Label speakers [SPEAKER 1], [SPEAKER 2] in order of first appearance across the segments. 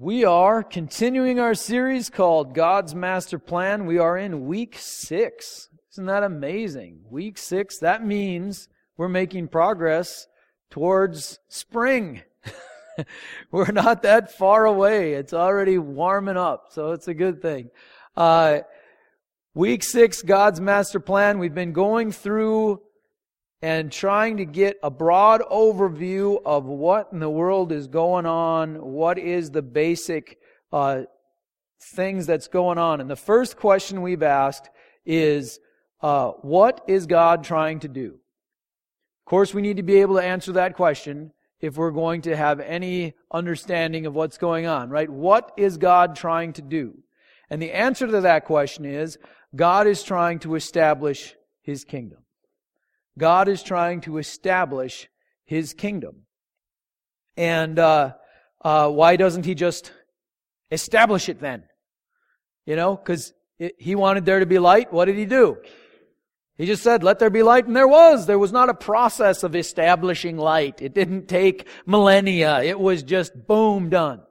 [SPEAKER 1] We are continuing our series called God's Master Plan. We are in week six. Isn't that amazing? Week six, that means we're making progress towards spring. we're not that far away. It's already warming up, so it's a good thing. Uh, week six, God's Master Plan. We've been going through and trying to get a broad overview of what in the world is going on, what is the basic uh, things that's going on. And the first question we've asked is, uh, what is God trying to do? Of course, we need to be able to answer that question if we're going to have any understanding of what's going on, right? What is God trying to do? And the answer to that question is, God is trying to establish His kingdom. God is trying to establish his kingdom. And uh, uh, why doesn't he just establish it then? You know, because he wanted there to be light. What did he do? He just said, let there be light, and there was. There was not a process of establishing light. It didn't take millennia. It was just boom, done.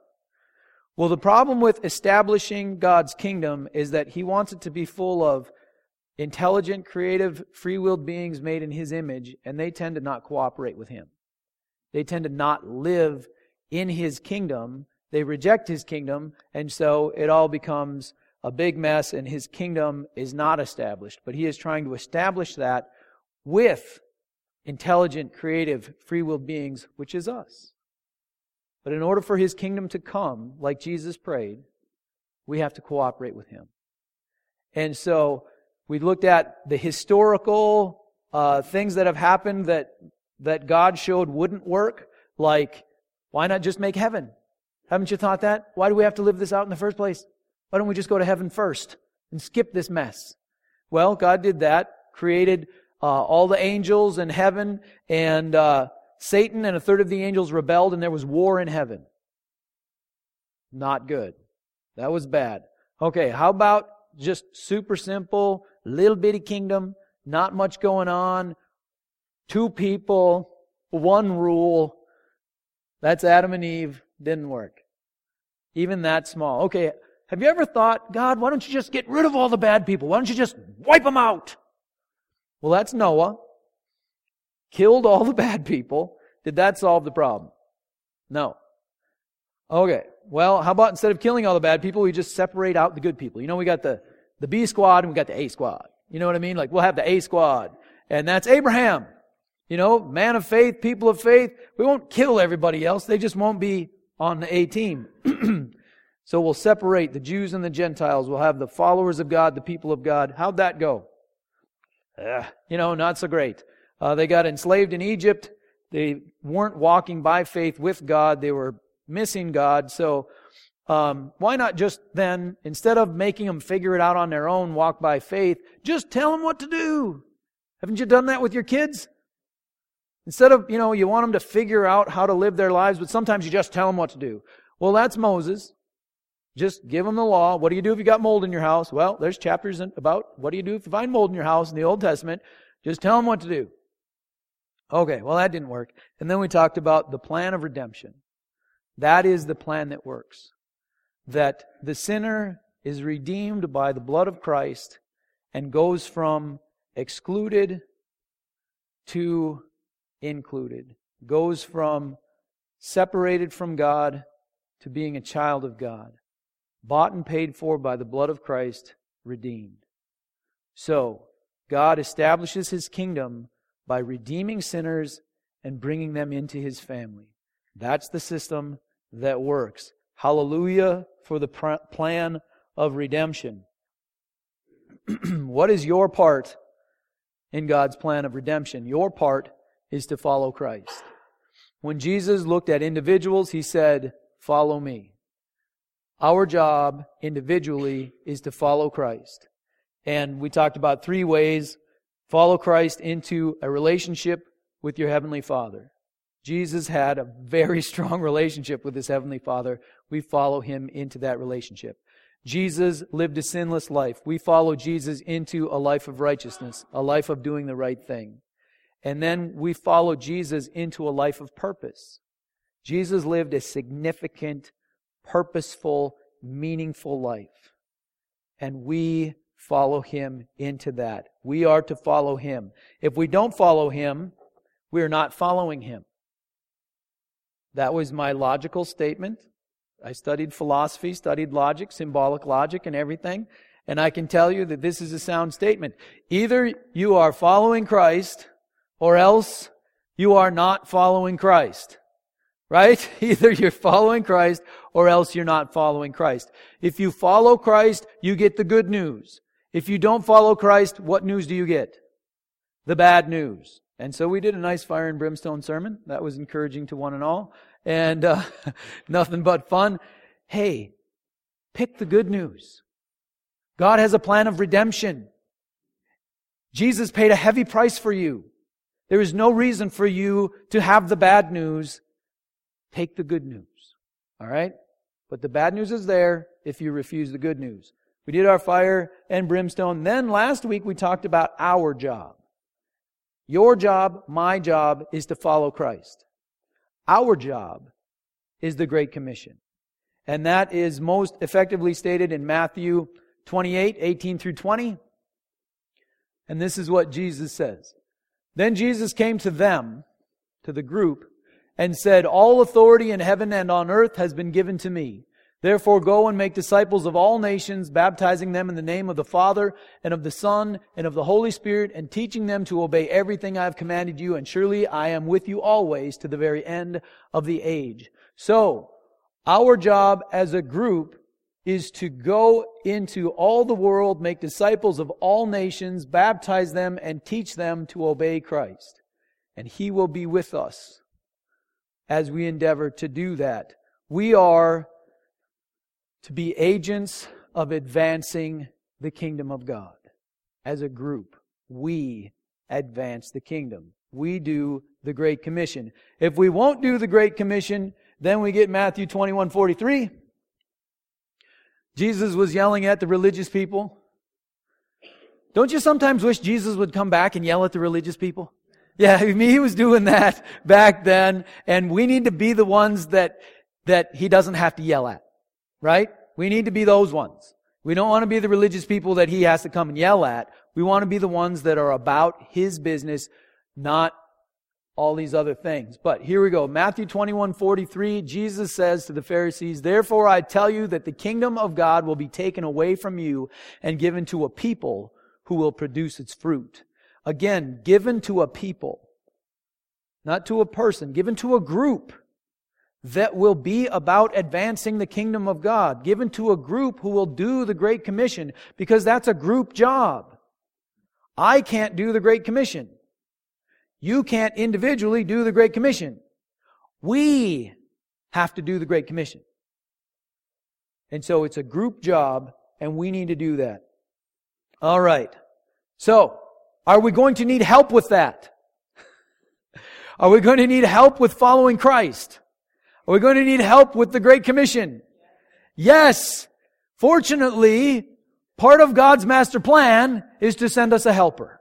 [SPEAKER 1] Well, the problem with establishing God's kingdom is that he wants it to be full of intelligent, creative, free willed beings made in His image, and they tend to not cooperate with Him. They tend to not live in His kingdom. They reject His kingdom, and so it all becomes a big mess, and His kingdom is not established. But He is trying to establish that with intelligent, creative, free willed beings, which is us. But in order for His kingdom to come, like Jesus prayed, we have to cooperate with Him. And so, we looked at the historical uh, things that have happened that, that God showed wouldn't work, like, why not just make heaven? Haven't you thought that? Why do we have to live this out in the first place? Why don't we just go to heaven first and skip this mess? Well, God did that, created uh, all the angels in heaven, and uh, Satan and a third of the angels rebelled, and there was war in heaven. Not good. That was bad. Okay, how about just super simple little bitty kingdom, not much going on, two people, one rule. That's Adam and Eve. Didn't work. Even that small. Okay, have you ever thought, God, why don't you just get rid of all the bad people? Why don't you just wipe them out? Well, that's Noah. Killed all the bad people. Did that solve the problem? No. Okay. Well, how about instead of killing all the bad people, we just separate out the good people? You know, we got the the B squad and we got the A squad. You know what I mean? Like we'll have the A squad. And that's Abraham. You know, man of faith, people of faith. We won't kill everybody else. They just won't be on the A team. so we'll separate the Jews and the Gentiles. We'll have the followers of God, the people of God. How'd that go? Uh, you know, not so great. Uh, they got enslaved in Egypt. They weren't walking by faith with God. They were missing God. So um, why not just then, instead of making them figure it out on their own, walk by faith, just tell them what to do? Haven't you done that with your kids? Instead of, you know, you want them to figure out how to live their lives, but sometimes you just tell them what to do. Well, that's Moses. Just give them the law. What do you do if you got mold in your house? Well, there's chapters about what do you do if you find mold in your house in the Old Testament. Just tell them what to do. Okay, well, that didn't work. And then we talked about the plan of redemption. That is the plan that works that the sinner is redeemed by the blood of Christ and goes from excluded to included, goes from separated from God to being a child of God, bought and paid for by the blood of Christ, redeemed. So, God establishes his kingdom by redeeming sinners and bringing them into his family. That's the system that works. Hallelujah for the plan of redemption. what is your part in God's plan of redemption? Your part is to follow Christ. When Jesus looked at individuals, he said, Follow me. Our job individually is to follow Christ. And we talked about three ways follow Christ into a relationship with your Heavenly Father. Jesus had a very strong relationship with his Heavenly Father. We follow him into that relationship. Jesus lived a sinless life. We follow Jesus into a life of righteousness, a life of doing the right thing. And then we follow Jesus into a life of purpose. Jesus lived a significant purposeful, meaningful life. And we follow him into that. We are to follow him. If we don't follow him, we are not following him. That was my logical statement. I studied philosophy, studied logic, symbolic logic, and everything. And I can tell you that this is a sound statement. Either you are following Christ, or else you are not following Christ. Right? Either you're following Christ, or else you're not following Christ. If you follow Christ, you get the good news. If you don't follow Christ, what news do you get? The bad news. And so we did a nice fire and brimstone sermon. That was encouraging to one and all. And uh, nothing but fun. Hey, pick the good news. God has a plan of redemption. Jesus paid a heavy price for you. There is no reason for you to have the bad news. Take the good news. All right? But the bad news is there if you refuse the good news. We did our fire and brimstone. Then last week we talked about our job. Your job, my job, is to follow Christ. Our job is the Great Commission. And that is most effectively stated in Matthew 28, 18 through 20. And this is what Jesus says. Then Jesus came to them, to the group, and said, All authority in heaven and on earth has been given to me. Therefore go and make disciples of all nations, baptizing them in the name of the Father and of the Son and of the Holy Spirit, and teaching them to obey everything I have commanded you, and surely I am with you always to the very end of the age. So, our job as a group is to go into all the world, make disciples of all nations, baptize them, and teach them to obey Christ. And He will be with us as we endeavor to do that. We are to be agents of advancing the kingdom of God. As a group, we advance the kingdom. We do the Great Commission. If we won't do the Great Commission, then we get Matthew 21 43. Jesus was yelling at the religious people. Don't you sometimes wish Jesus would come back and yell at the religious people? Yeah, I mean, he was doing that back then, and we need to be the ones that, that he doesn't have to yell at. Right? We need to be those ones. We don't want to be the religious people that he has to come and yell at. We want to be the ones that are about his business, not all these other things. But here we go. Matthew 21, 43, Jesus says to the Pharisees, Therefore I tell you that the kingdom of God will be taken away from you and given to a people who will produce its fruit. Again, given to a people. Not to a person, given to a group that will be about advancing the kingdom of God, given to a group who will do the Great Commission, because that's a group job. I can't do the Great Commission. You can't individually do the Great Commission. We have to do the Great Commission. And so it's a group job, and we need to do that. All right. So, are we going to need help with that? Are we going to need help with following Christ? Are we going to need help with the Great Commission? Yes. Fortunately, part of God's master plan is to send us a helper.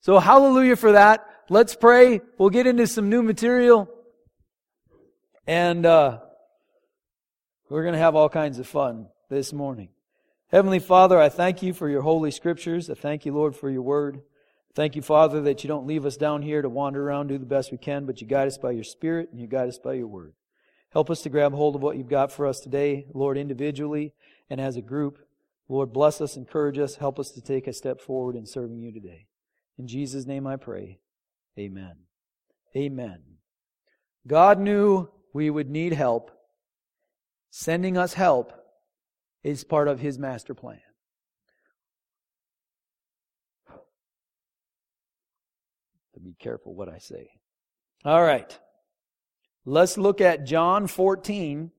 [SPEAKER 1] So hallelujah for that. Let's pray. We'll get into some new material. And uh, we're going to have all kinds of fun this morning. Heavenly Father, I thank you for your holy scriptures. I thank you, Lord, for your word. Thank you, Father, that you don't leave us down here to wander around, do the best we can, but you guide us by your spirit and you guide us by your word. Help us to grab hold of what you've got for us today, Lord, individually and as a group. Lord, bless us, encourage us, help us to take a step forward in serving you today. In Jesus' name I pray. Amen. Amen. God knew we would need help. Sending us help is part of His master plan. Be careful what I say. All right. Let's look at John 14.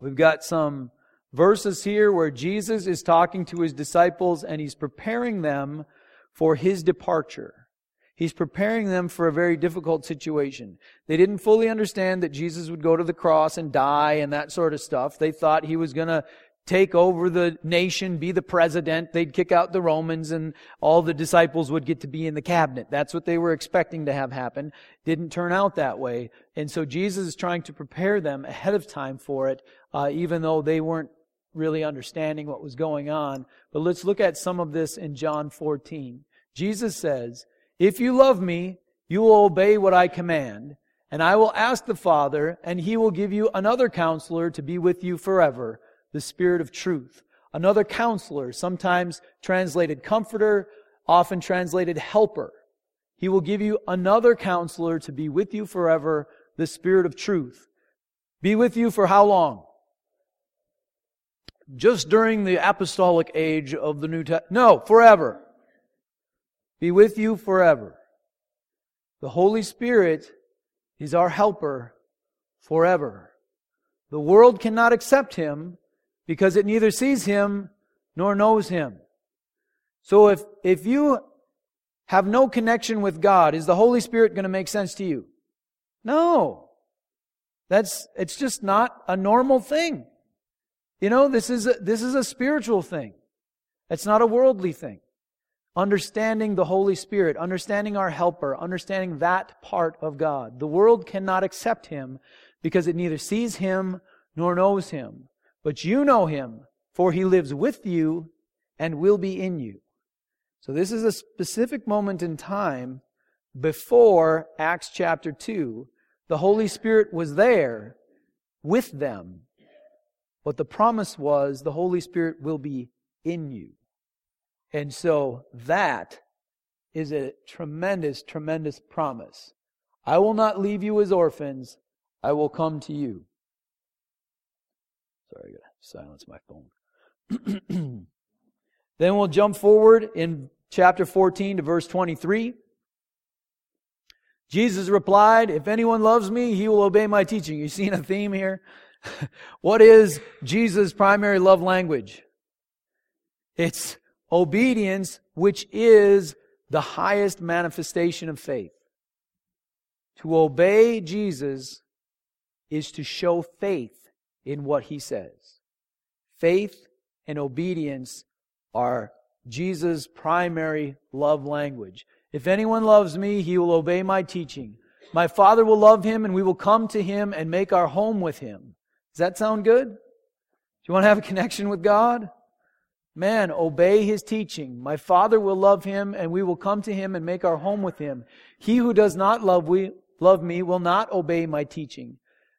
[SPEAKER 1] We've got some verses here where Jesus is talking to his disciples and he's preparing them for his departure. He's preparing them for a very difficult situation. They didn't fully understand that Jesus would go to the cross and die and that sort of stuff. They thought he was going to take over the nation, be the president. They'd kick out the Romans and all the disciples would get to be in the cabinet. That's what they were expecting to have happen. Didn't turn out that way. And so Jesus is trying to prepare them ahead of time for it uh, even though they weren't really understanding what was going on. But let's look at some of this in John 14. Jesus says, If you love me, you will obey what I command, and I will ask the Father, and he will give you another counselor to be with you forever, the Spirit of truth. Another counselor, sometimes translated comforter, often translated helper. He will give you another counselor to be with you forever, the Spirit of truth. Be with you for how long? Just during the apostolic age of the New Testament. No, forever. Be with you forever. The Holy Spirit is our helper forever. The world cannot accept him because it neither sees him nor knows him. So if, if you have no connection with God, is the Holy Spirit going to make sense to you? No. That's, it's just not a normal thing. You know, this is a, this is a spiritual thing. It's not a worldly thing. Understanding the Holy Spirit, understanding our helper, understanding that part of God. The world cannot accept him because it neither sees him nor knows him. But you know him, for he lives with you and will be in you. So this is a specific moment in time before Acts chapter 2. The Holy Spirit was there with them. But the promise was the Holy Spirit will be in you. And so that is a tremendous, tremendous promise. I will not leave you as orphans. I will come to you. Sorry, I gotta silence my phone. then we'll jump forward in chapter 14 to verse 23. Jesus replied, If anyone loves me, he will obey my teaching. You seen a theme here? what is Jesus' primary love language? It's obedience, which is the highest manifestation of faith. To obey Jesus is to show faith in what he says. Faith and obedience are Jesus' primary love language. If anyone loves me, he will obey my teaching. My Father will love him, and we will come to him and make our home with him. Does that sound good? Do you want to have a connection with God? Man, obey his teaching. My Father will love him, and we will come to him and make our home with him. He who does not love, we, love me will not obey my teaching.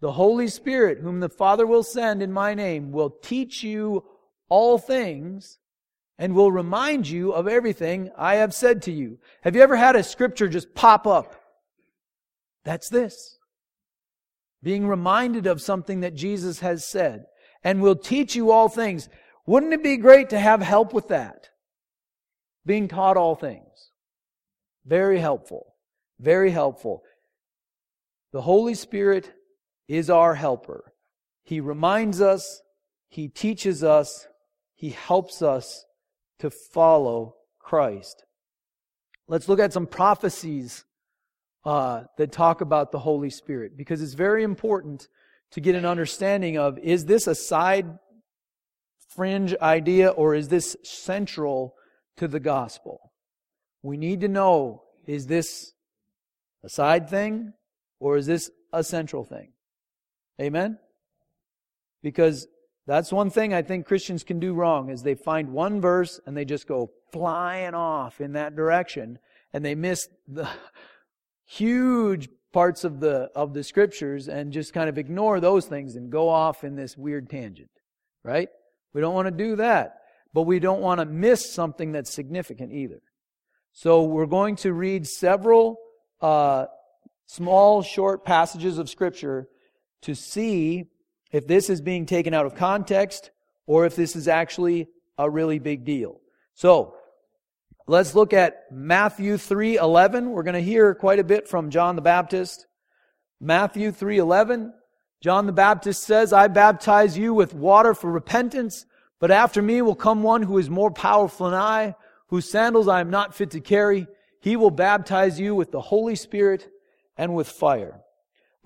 [SPEAKER 1] the Holy Spirit, whom the Father will send in my name, will teach you all things and will remind you of everything I have said to you. Have you ever had a scripture just pop up? That's this. Being reminded of something that Jesus has said and will teach you all things. Wouldn't it be great to have help with that? Being taught all things. Very helpful. Very helpful. The Holy Spirit is our helper. He reminds us, He teaches us, He helps us to follow Christ. Let's look at some prophecies uh, that talk about the Holy Spirit because it's very important to get an understanding of is this a side fringe idea or is this central to the gospel? We need to know is this a side thing or is this a central thing? Amen? Because that's one thing I think Christians can do wrong is they find one verse and they just go flying off in that direction and they miss the huge parts of the of the scriptures and just kind of ignore those things and go off in this weird tangent. Right? We don't want to do that, but we don't want to miss something that's significant either. So we're going to read several uh, small, short passages of scripture to see if this is being taken out of context or if this is actually a really big deal. So, let's look at Matthew 3:11. We're going to hear quite a bit from John the Baptist. Matthew 3:11 John the Baptist says, I baptize you with water for repentance, but after me will come one who is more powerful than I, whose sandals I am not fit to carry. He will baptize you with the Holy Spirit and with fire.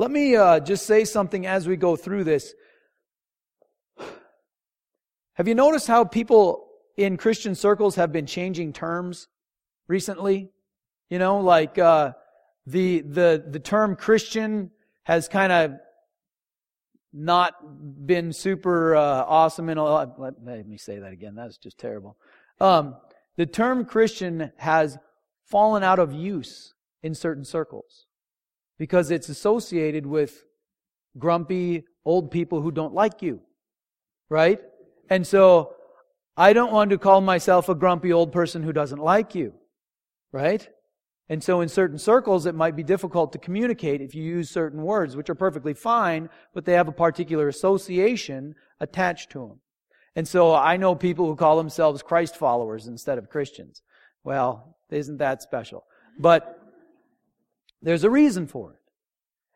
[SPEAKER 1] Let me uh, just say something as we go through this. Have you noticed how people in Christian circles have been changing terms recently? You know, like uh, the the the term Christian has kind of not been super uh, awesome in a lot. Let, let, me say that again. That's just terrible. Um, the term Christian has fallen out of use in certain circles because it's associated with grumpy old people who don't like you, right? And so I don't want to call myself a grumpy old person who doesn't like you, right? And so in certain circles, it might be difficult to communicate if you use certain words, which are perfectly fine, but they have a particular association attached to them. And so I know people who call themselves Christ followers instead of Christians. Well, isn't that special? But there's a reason for it.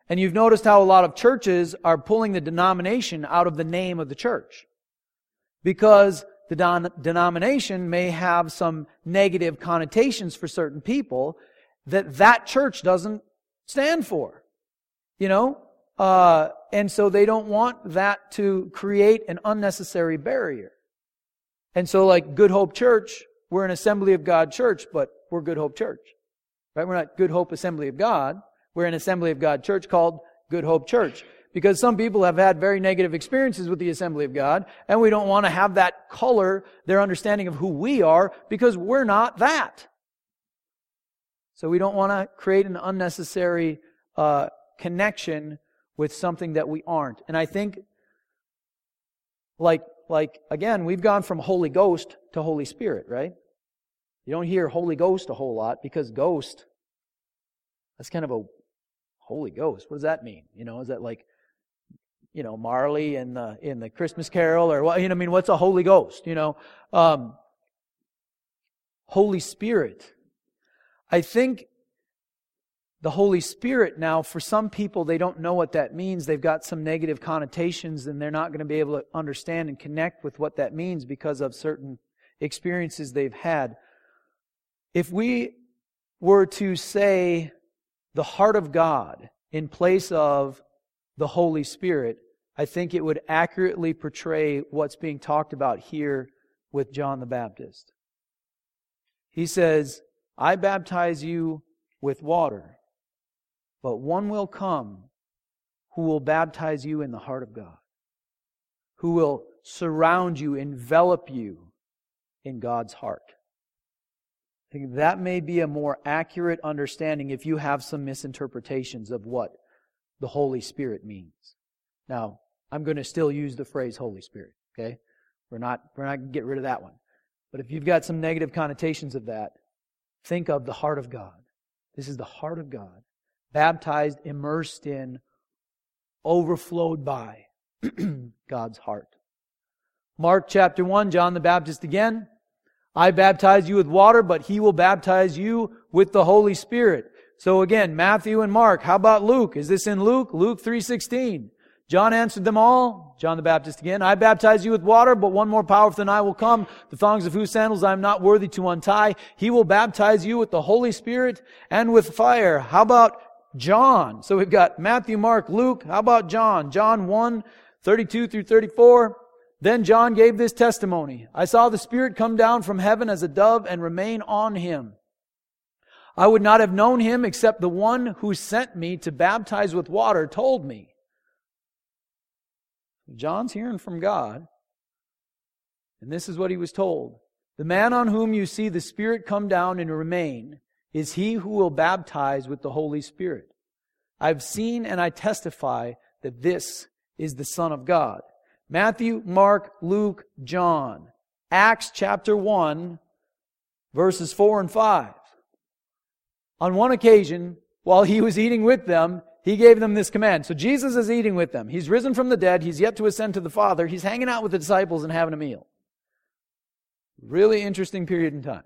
[SPEAKER 1] And you've noticed how a lot of churches are pulling the denomination out of the name of the church. Because the don- denomination may have some negative connotations for certain people, that that church doesn't stand for. You know? Uh, and so they don't want that to create an unnecessary barrier. And so like Good Hope Church, we're an Assembly of God church, but we're Good Hope Church. Right? We're not Good Hope Assembly of God. We're an Assembly of God church called Good Hope Church. Because some people have had very negative experiences with the Assembly of God, and we don't want to have that color their understanding of who we are, because we're not that. So we don't want to create an unnecessary uh, connection with something that we aren't. And I think, like, like again, we've gone from Holy Ghost to Holy Spirit, right? You don't hear Holy Ghost a whole lot because ghost, that's kind of a Holy Ghost. What does that mean? You know, is that like, you know, Marley in the in the Christmas Carol or what? You know, I mean, what's a Holy Ghost? You know, um, Holy Spirit I think the Holy Spirit now, for some people, they don't know what that means. They've got some negative connotations and they're not going to be able to understand and connect with what that means because of certain experiences they've had. If we were to say the heart of God in place of the Holy Spirit, I think it would accurately portray what's being talked about here with John the Baptist. He says, I baptize you with water, but one will come who will baptize you in the heart of God, who will surround you, envelop you in God's heart. Think that may be a more accurate understanding if you have some misinterpretations of what the Holy Spirit means. Now, I'm going to still use the phrase Holy Spirit, okay? We're not, we're not going to get rid of that one. But if you've got some negative connotations of that, Think of the heart of God. This is the heart of God. Baptized, immersed in, overflowed by God's heart. Mark chapter 1, John the Baptist again. I baptize you with water, but he will baptize you with the Holy Spirit. So again, Matthew and Mark. How about Luke? Is this in Luke? Luke 3.16. John answered them all, John the Baptist again, I baptize you with water, but one more powerful than I will come, the thongs of whose sandals I am not worthy to untie. He will baptize you with the Holy Spirit and with fire. How about John? So we've got Matthew, Mark, Luke. How about John? John 1, 32 through 34. Then John gave this testimony. I saw the Spirit come down from heaven as a dove and remain on him. I would not have known him except the one who sent me to baptize with water told me. John's hearing from God. And this is what he was told. The man on whom you see the Spirit come down and remain is he who will baptize with the Holy Spirit. I've seen and I testify that this is the Son of God. Matthew, Mark, Luke, John. Acts chapter 1, verses 4 and 5. On one occasion, while he was eating with them, he gave them this command. So Jesus is eating with them. He's risen from the dead. He's yet to ascend to the Father. He's hanging out with the disciples and having a meal. Really interesting period in time.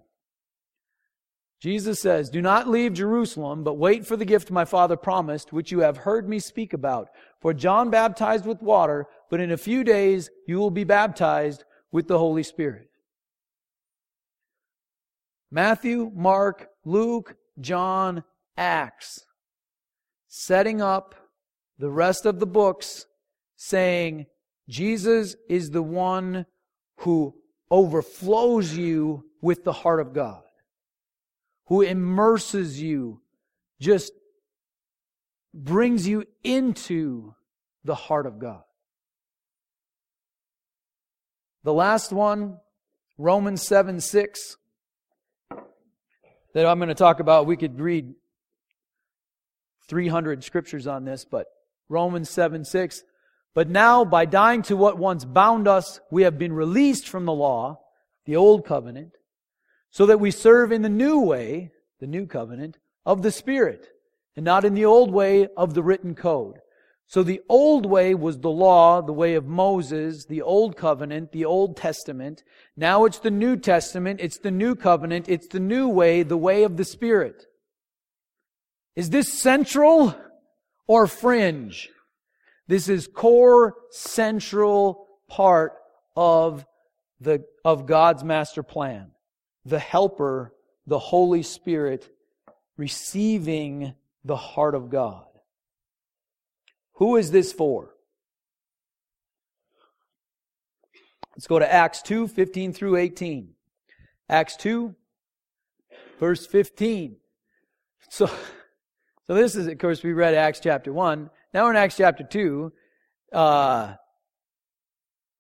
[SPEAKER 1] Jesus says, Do not leave Jerusalem, but wait for the gift my Father promised, which you have heard me speak about. For John baptized with water, but in a few days you will be baptized with the Holy Spirit. Matthew, Mark, Luke, John, Acts, setting up the rest of the books saying Jesus is the one who overflows you with the heart of God, who immerses you, just brings you into the heart of God. The last one, Romans 7 6, that I'm going to talk about. We could read 300 scriptures on this, but Romans 7 6. But now, by dying to what once bound us, we have been released from the law, the old covenant, so that we serve in the new way, the new covenant, of the Spirit, and not in the old way of the written code. So the old way was the law, the way of Moses, the old covenant, the Old Testament. Now it's the New Testament, it's the new covenant, it's the new way, the way of the Spirit. Is this central or fringe? This is core, central part of the, of God's master plan. The helper, the Holy Spirit, receiving the heart of God. Who is this for? Let's go to Acts 2, 15 through 18. Acts 2, verse 15. So, so this is, of course, we read Acts chapter 1. Now we're in Acts chapter 2. Uh,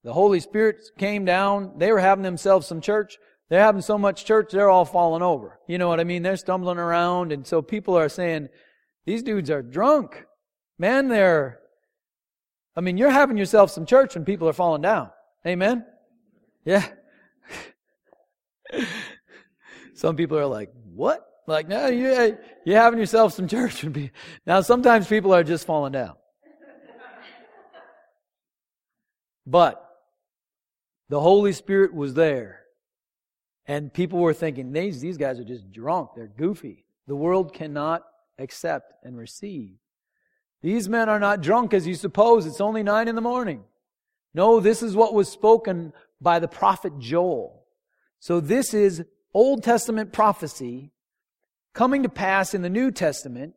[SPEAKER 1] the Holy Spirit came down. They were having themselves some church. They're having so much church, they're all falling over. You know what I mean? They're stumbling around. And so people are saying, these dudes are drunk. Man, they're, I mean, you're having yourself some church when people are falling down. Amen? Yeah. some people are like, what? Like, no, you, uh, you're having yourself some church. Now, sometimes people are just falling down. But the Holy Spirit was there. And people were thinking, these, these guys are just drunk. They're goofy. The world cannot accept and receive these men are not drunk as you suppose. It's only nine in the morning. No, this is what was spoken by the prophet Joel. So this is Old Testament prophecy coming to pass in the New Testament.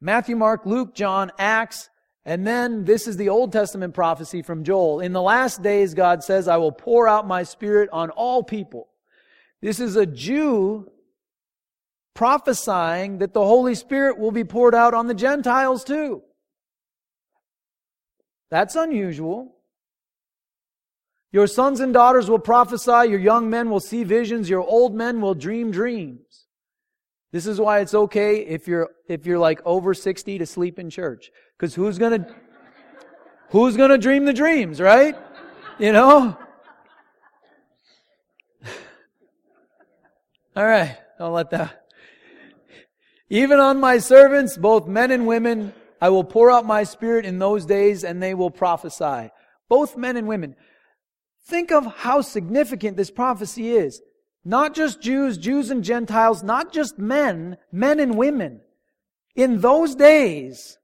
[SPEAKER 1] Matthew, Mark, Luke, John, Acts, and then this is the Old Testament prophecy from Joel. In the last days, God says, I will pour out my spirit on all people. This is a Jew prophesying that the Holy Spirit will be poured out on the Gentiles too. That's unusual. Your sons and daughters will prophesy, your young men will see visions, your old men will dream dreams. This is why it's okay if you're if you're like over 60 to sleep in church cuz who's going to who's going to dream the dreams, right? You know? All right, I'll let that even on my servants, both men and women, I will pour out my spirit in those days and they will prophesy. Both men and women. Think of how significant this prophecy is. Not just Jews, Jews and Gentiles, not just men, men and women. In those days,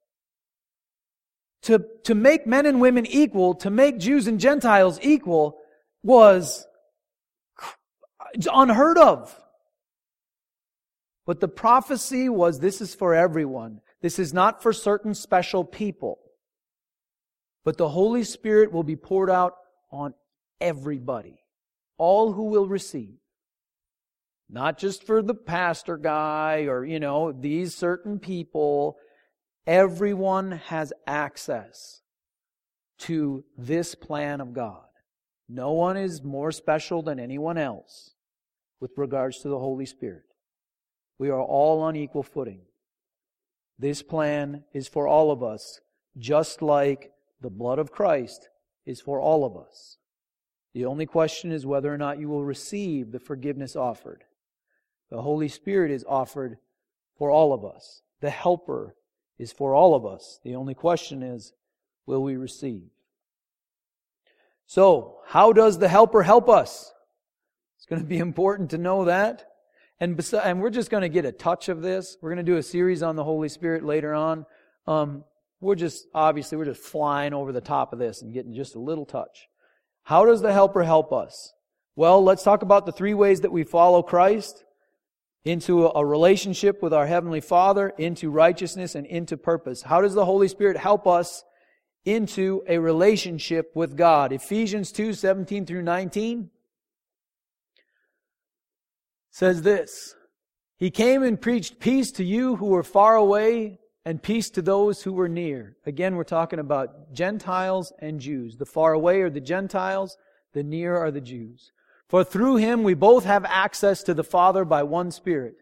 [SPEAKER 1] to, to make men and women equal, to make Jews and Gentiles equal, was unheard of. But the prophecy was this is for everyone. This is not for certain special people. But the Holy Spirit will be poured out on everybody. All who will receive. Not just for the pastor guy or, you know, these certain people. Everyone has access to this plan of God. No one is more special than anyone else with regards to the Holy Spirit. We are all on equal footing. This plan is for all of us, just like the blood of Christ is for all of us. The only question is whether or not you will receive the forgiveness offered. The Holy Spirit is offered for all of us. The Helper is for all of us. The only question is, will we receive? So, how does the Helper help us? It's going to be important to know that. And, and we're just going to get a touch of this. We're going to do a series on the Holy Spirit later on. Um, we're just, obviously, we're just flying over the top of this and getting just a little touch. How does the helper help us? Well, let's talk about the three ways that we follow Christ into a relationship with our Heavenly Father, into righteousness, and into purpose. How does the Holy Spirit help us into a relationship with God? Ephesians 2 17 through 19 says this He came and preached peace to you who were far away and peace to those who were near. Again, we're talking about Gentiles and Jews. The far away are the Gentiles, the near are the Jews. For through him we both have access to the Father by one Spirit.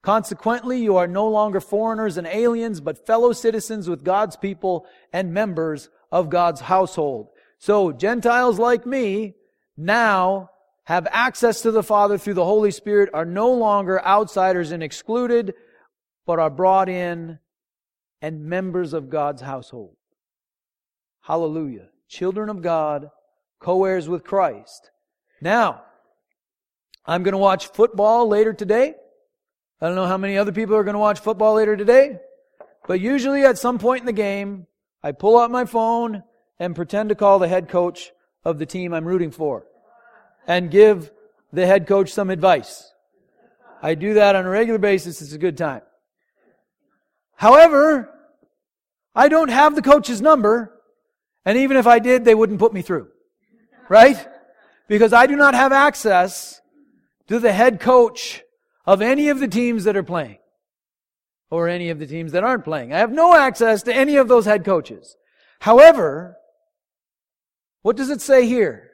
[SPEAKER 1] Consequently, you are no longer foreigners and aliens, but fellow citizens with God's people and members of God's household. So, Gentiles like me now have access to the Father through the Holy Spirit, are no longer outsiders and excluded, but are brought in and members of God's household. Hallelujah. Children of God, co-heirs with Christ. Now, I'm going to watch football later today. I don't know how many other people are going to watch football later today, but usually at some point in the game, I pull out my phone and pretend to call the head coach of the team I'm rooting for and give the head coach some advice. I do that on a regular basis. It's a good time. However, I don't have the coach's number, and even if I did, they wouldn't put me through. Right? Because I do not have access to the head coach of any of the teams that are playing. Or any of the teams that aren't playing. I have no access to any of those head coaches. However, what does it say here?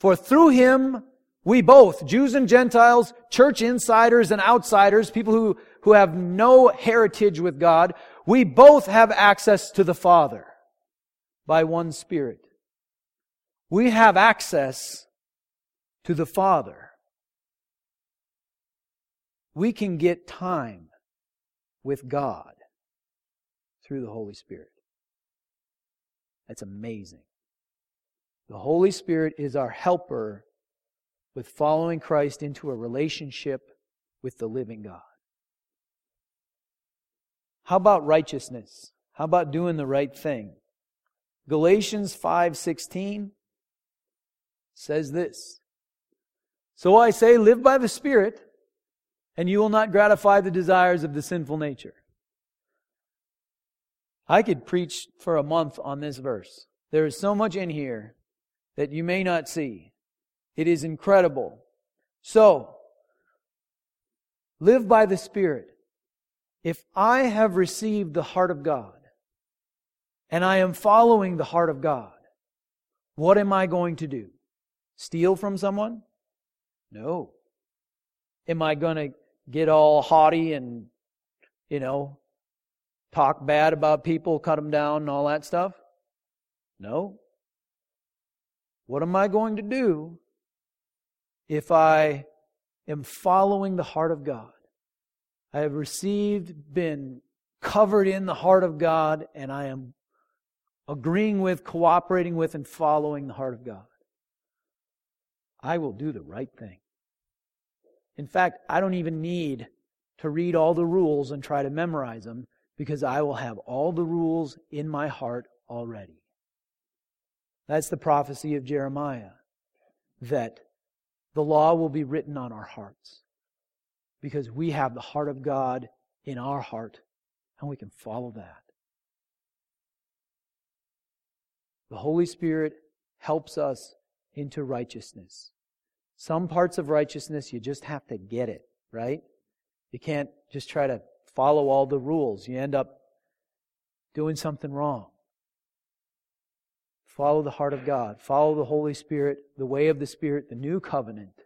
[SPEAKER 1] For through him we both, Jews and Gentiles, church insiders and outsiders, people who, who have no heritage with God, we both have access to the Father by one Spirit. We have access to the Father. We can get time with God through the Holy Spirit. That's amazing. The Holy Spirit is our helper with following Christ into a relationship with the living God. How about righteousness? How about doing the right thing? Galatians 5:16 says this. So I say live by the Spirit and you will not gratify the desires of the sinful nature. I could preach for a month on this verse. There is so much in here that you may not see. It is incredible. So, live by the Spirit. If I have received the heart of God and I am following the heart of God, what am I going to do? Steal from someone? No. Am I going to get all haughty and, you know, talk bad about people, cut them down, and all that stuff? No. What am I going to do if I am following the heart of God? I have received, been covered in the heart of God, and I am agreeing with, cooperating with, and following the heart of God. I will do the right thing. In fact, I don't even need to read all the rules and try to memorize them because I will have all the rules in my heart already. That's the prophecy of Jeremiah that the law will be written on our hearts because we have the heart of God in our heart and we can follow that. The Holy Spirit helps us into righteousness. Some parts of righteousness, you just have to get it, right? You can't just try to follow all the rules. You end up doing something wrong. Follow the heart of God. Follow the Holy Spirit, the way of the Spirit, the new covenant.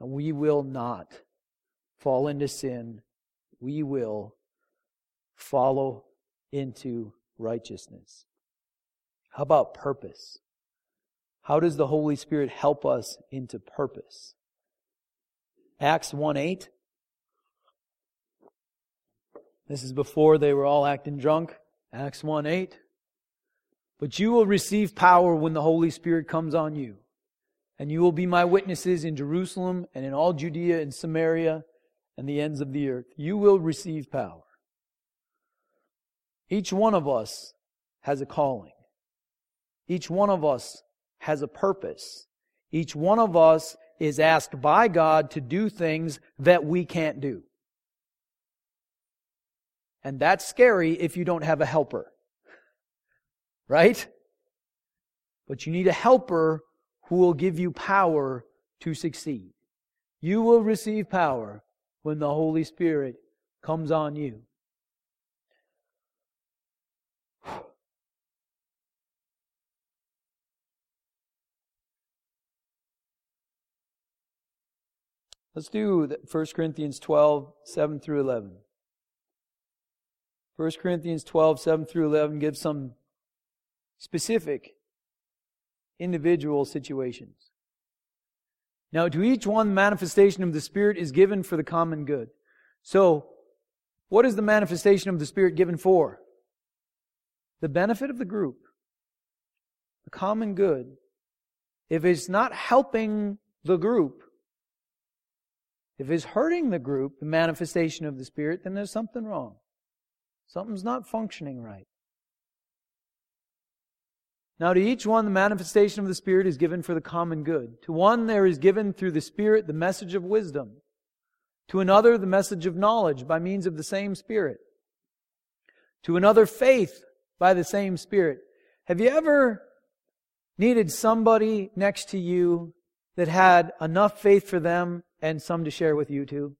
[SPEAKER 1] And we will not fall into sin, we will follow into righteousness. How about purpose? How does the Holy Spirit help us into purpose? Acts 1 8. This is before they were all acting drunk. Acts 1 8. But you will receive power when the Holy Spirit comes on you. And you will be my witnesses in Jerusalem and in all Judea and Samaria and the ends of the earth. You will receive power. Each one of us has a calling. Each one of us has a purpose. Each one of us is asked by God to do things that we can't do. And that's scary if you don't have a helper. Right? But you need a helper who will give you power to succeed. You will receive power when the Holy Spirit comes on you. Let's do 1 Corinthians 12, 7 through 11. 1 Corinthians 12, 7 through 11 gives some specific individual situations. Now, to each one, manifestation of the Spirit is given for the common good. So, what is the manifestation of the Spirit given for? The benefit of the group, the common good. If it's not helping the group, if it's hurting the group, the manifestation of the Spirit, then there's something wrong. Something's not functioning right. Now, to each one, the manifestation of the Spirit is given for the common good. To one, there is given through the Spirit the message of wisdom. To another, the message of knowledge by means of the same Spirit. To another, faith by the same Spirit. Have you ever needed somebody next to you that had enough faith for them and some to share with you too.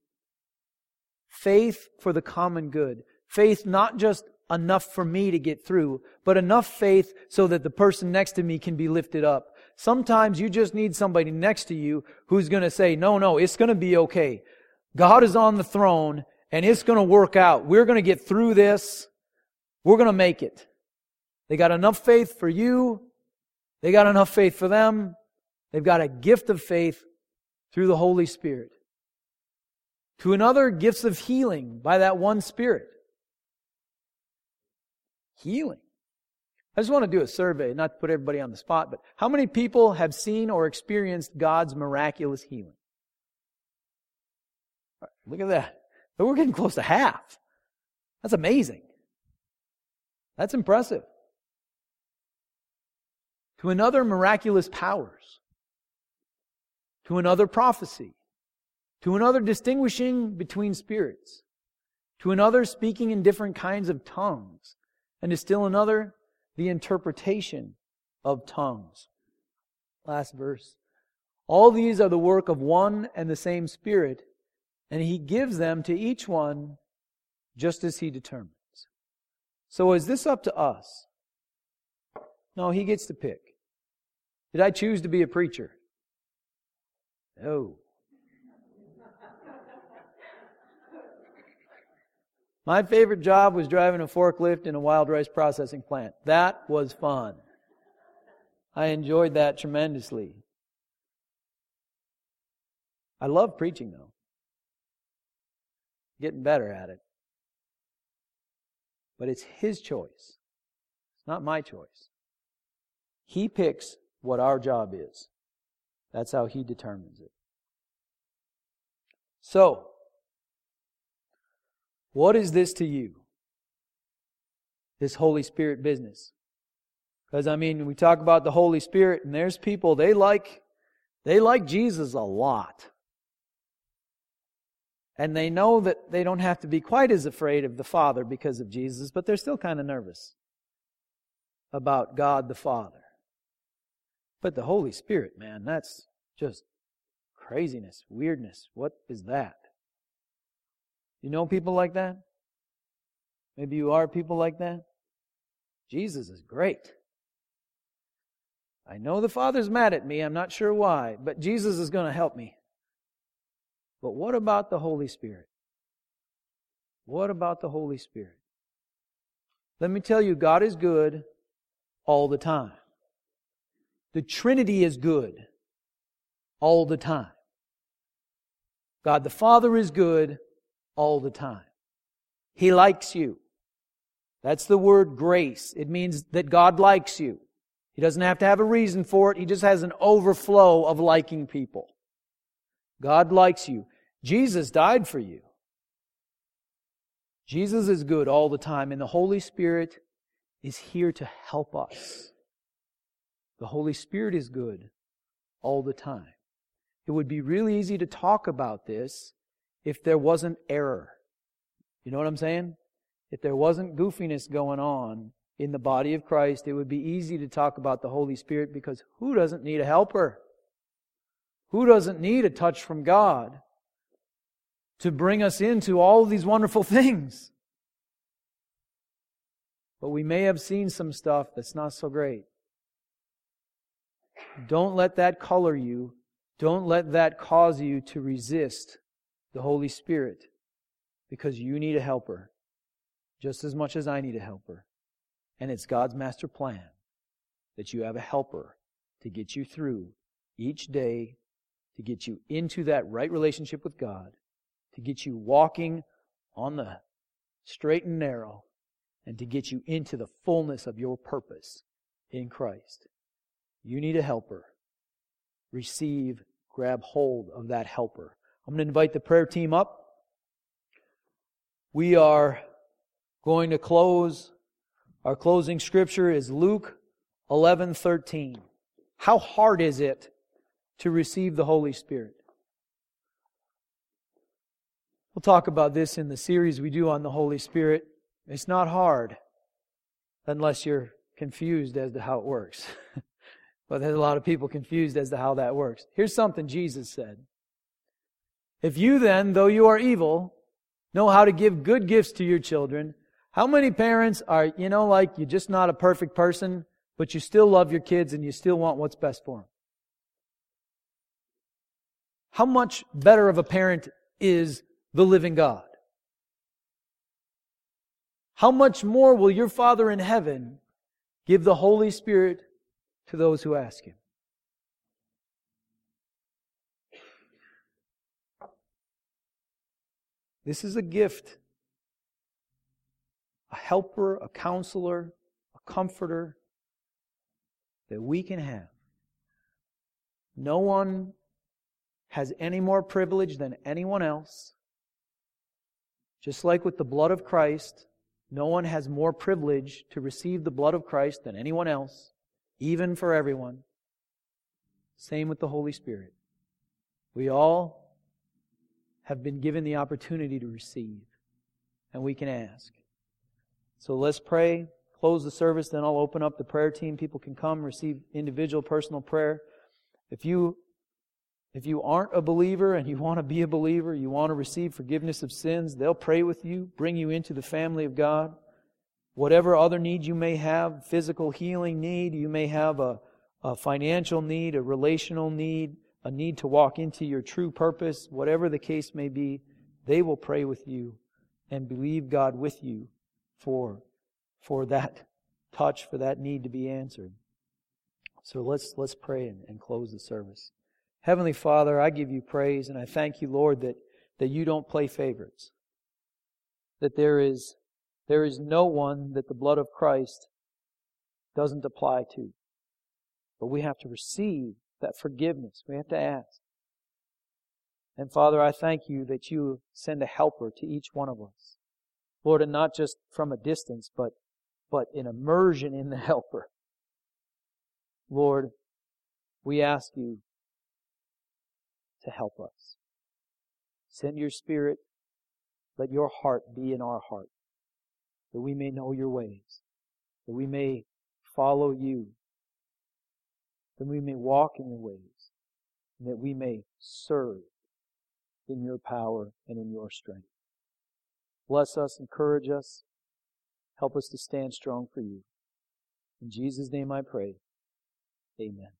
[SPEAKER 1] Faith for the common good. Faith not just enough for me to get through, but enough faith so that the person next to me can be lifted up. Sometimes you just need somebody next to you who's going to say, no, no, it's going to be okay. God is on the throne and it's going to work out. We're going to get through this. We're going to make it. They got enough faith for you. They got enough faith for them. They've got a gift of faith through the Holy Spirit. To another, gifts of healing by that one Spirit. Healing. I just want to do a survey, not to put everybody on the spot, but how many people have seen or experienced God's miraculous healing? Right, look at that. We're getting close to half. That's amazing. That's impressive. To another, miraculous powers to another prophecy, to another distinguishing between spirits, to another speaking in different kinds of tongues, and to still another the interpretation of tongues. Last verse. All these are the work of one and the same Spirit, and He gives them to each one just as He determines. So is this up to us? No, He gets to pick. Did I choose to be a preacher? No. My favorite job was driving a forklift in a wild rice processing plant. That was fun. I enjoyed that tremendously. I love preaching though. Getting better at it. But it's his choice. It's not my choice. He picks what our job is. That's how He determines it. So, what is this to you? This Holy Spirit business. Because I mean, we talk about the Holy Spirit, and there's people they like they like Jesus a lot. And they know that they don't have to be quite as afraid of the Father because of Jesus, but they're still kind of nervous about God the Father. But the Holy Spirit, man, that's just craziness, weirdness. What is that? You know people like that? Maybe you are people like that? Jesus is great. I know the Father's mad at me. I'm not sure why, but Jesus is going to help me. But what about the Holy Spirit? What about the Holy Spirit? Let me tell you, God is good all the time. The Trinity is good all the time. God the Father is good all the time. He likes you. That's the word grace. It means that God likes you. He doesn't have to have a reason for it. He just has an overflow of liking people. God likes you. Jesus died for you. Jesus is good all the time, and the Holy Spirit is here to help us. The Holy Spirit is good all the time. It would be really easy to talk about this if there wasn't error. You know what I'm saying? If there wasn't goofiness going on in the body of Christ, it would be easy to talk about the Holy Spirit because who doesn't need a helper? Who doesn't need a touch from God to bring us into all these wonderful things? But we may have seen some stuff that's not so great. Don't let that color you. Don't let that cause you to resist the Holy Spirit because you need a helper just as much as I need a helper. And it's God's master plan that you have a helper to get you through each day, to get you into that right relationship with God, to get you walking on the straight and narrow, and to get you into the fullness of your purpose in Christ. You need a helper. Receive, grab hold of that helper. I'm going to invite the prayer team up. We are going to close. Our closing scripture is Luke 11:13. How hard is it to receive the Holy Spirit? We'll talk about this in the series we do on the Holy Spirit. It's not hard unless you're confused as to how it works. but there's a lot of people confused as to how that works. Here's something Jesus said. If you then, though you are evil, know how to give good gifts to your children, how many parents are, you know, like you're just not a perfect person, but you still love your kids and you still want what's best for them? How much better of a parent is the living God? How much more will your Father in heaven give the Holy Spirit to those who ask Him? This is a gift a helper, a counselor, a comforter that we can have. No one has any more privilege than anyone else. Just like with the blood of Christ, no one has more privilege to receive the blood of Christ than anyone else, even for everyone. Same with the Holy Spirit. We all have been given the opportunity to receive, and we can ask. So let's pray, close the service, then I'll open up the prayer team. People can come, receive individual personal prayer. If you if you aren't a believer and you want to be a believer, you want to receive forgiveness of sins, they'll pray with you, bring you into the family of God. Whatever other need you may have, physical healing need, you may have a, a financial need, a relational need, a need to walk into your true purpose, whatever the case may be, they will pray with you and believe God with you for, for that touch, for that need to be answered. So let's, let's pray and, and close the service. Heavenly Father, I give you praise and I thank you, Lord, that, that you don't play favorites. That there is, there is no one that the blood of Christ doesn't apply to. But we have to receive that forgiveness. We have to ask. And Father, I thank you that you send a helper to each one of us. Lord, and not just from a distance, but, but an immersion in the helper. Lord, we ask you to help us. Send your spirit. Let your heart be in our heart, that we may know your ways, that we may follow you, that we may walk in your ways, and that we may serve in your power and in your strength. Bless us, encourage us, help us to stand strong for you. In Jesus' name I pray. Amen.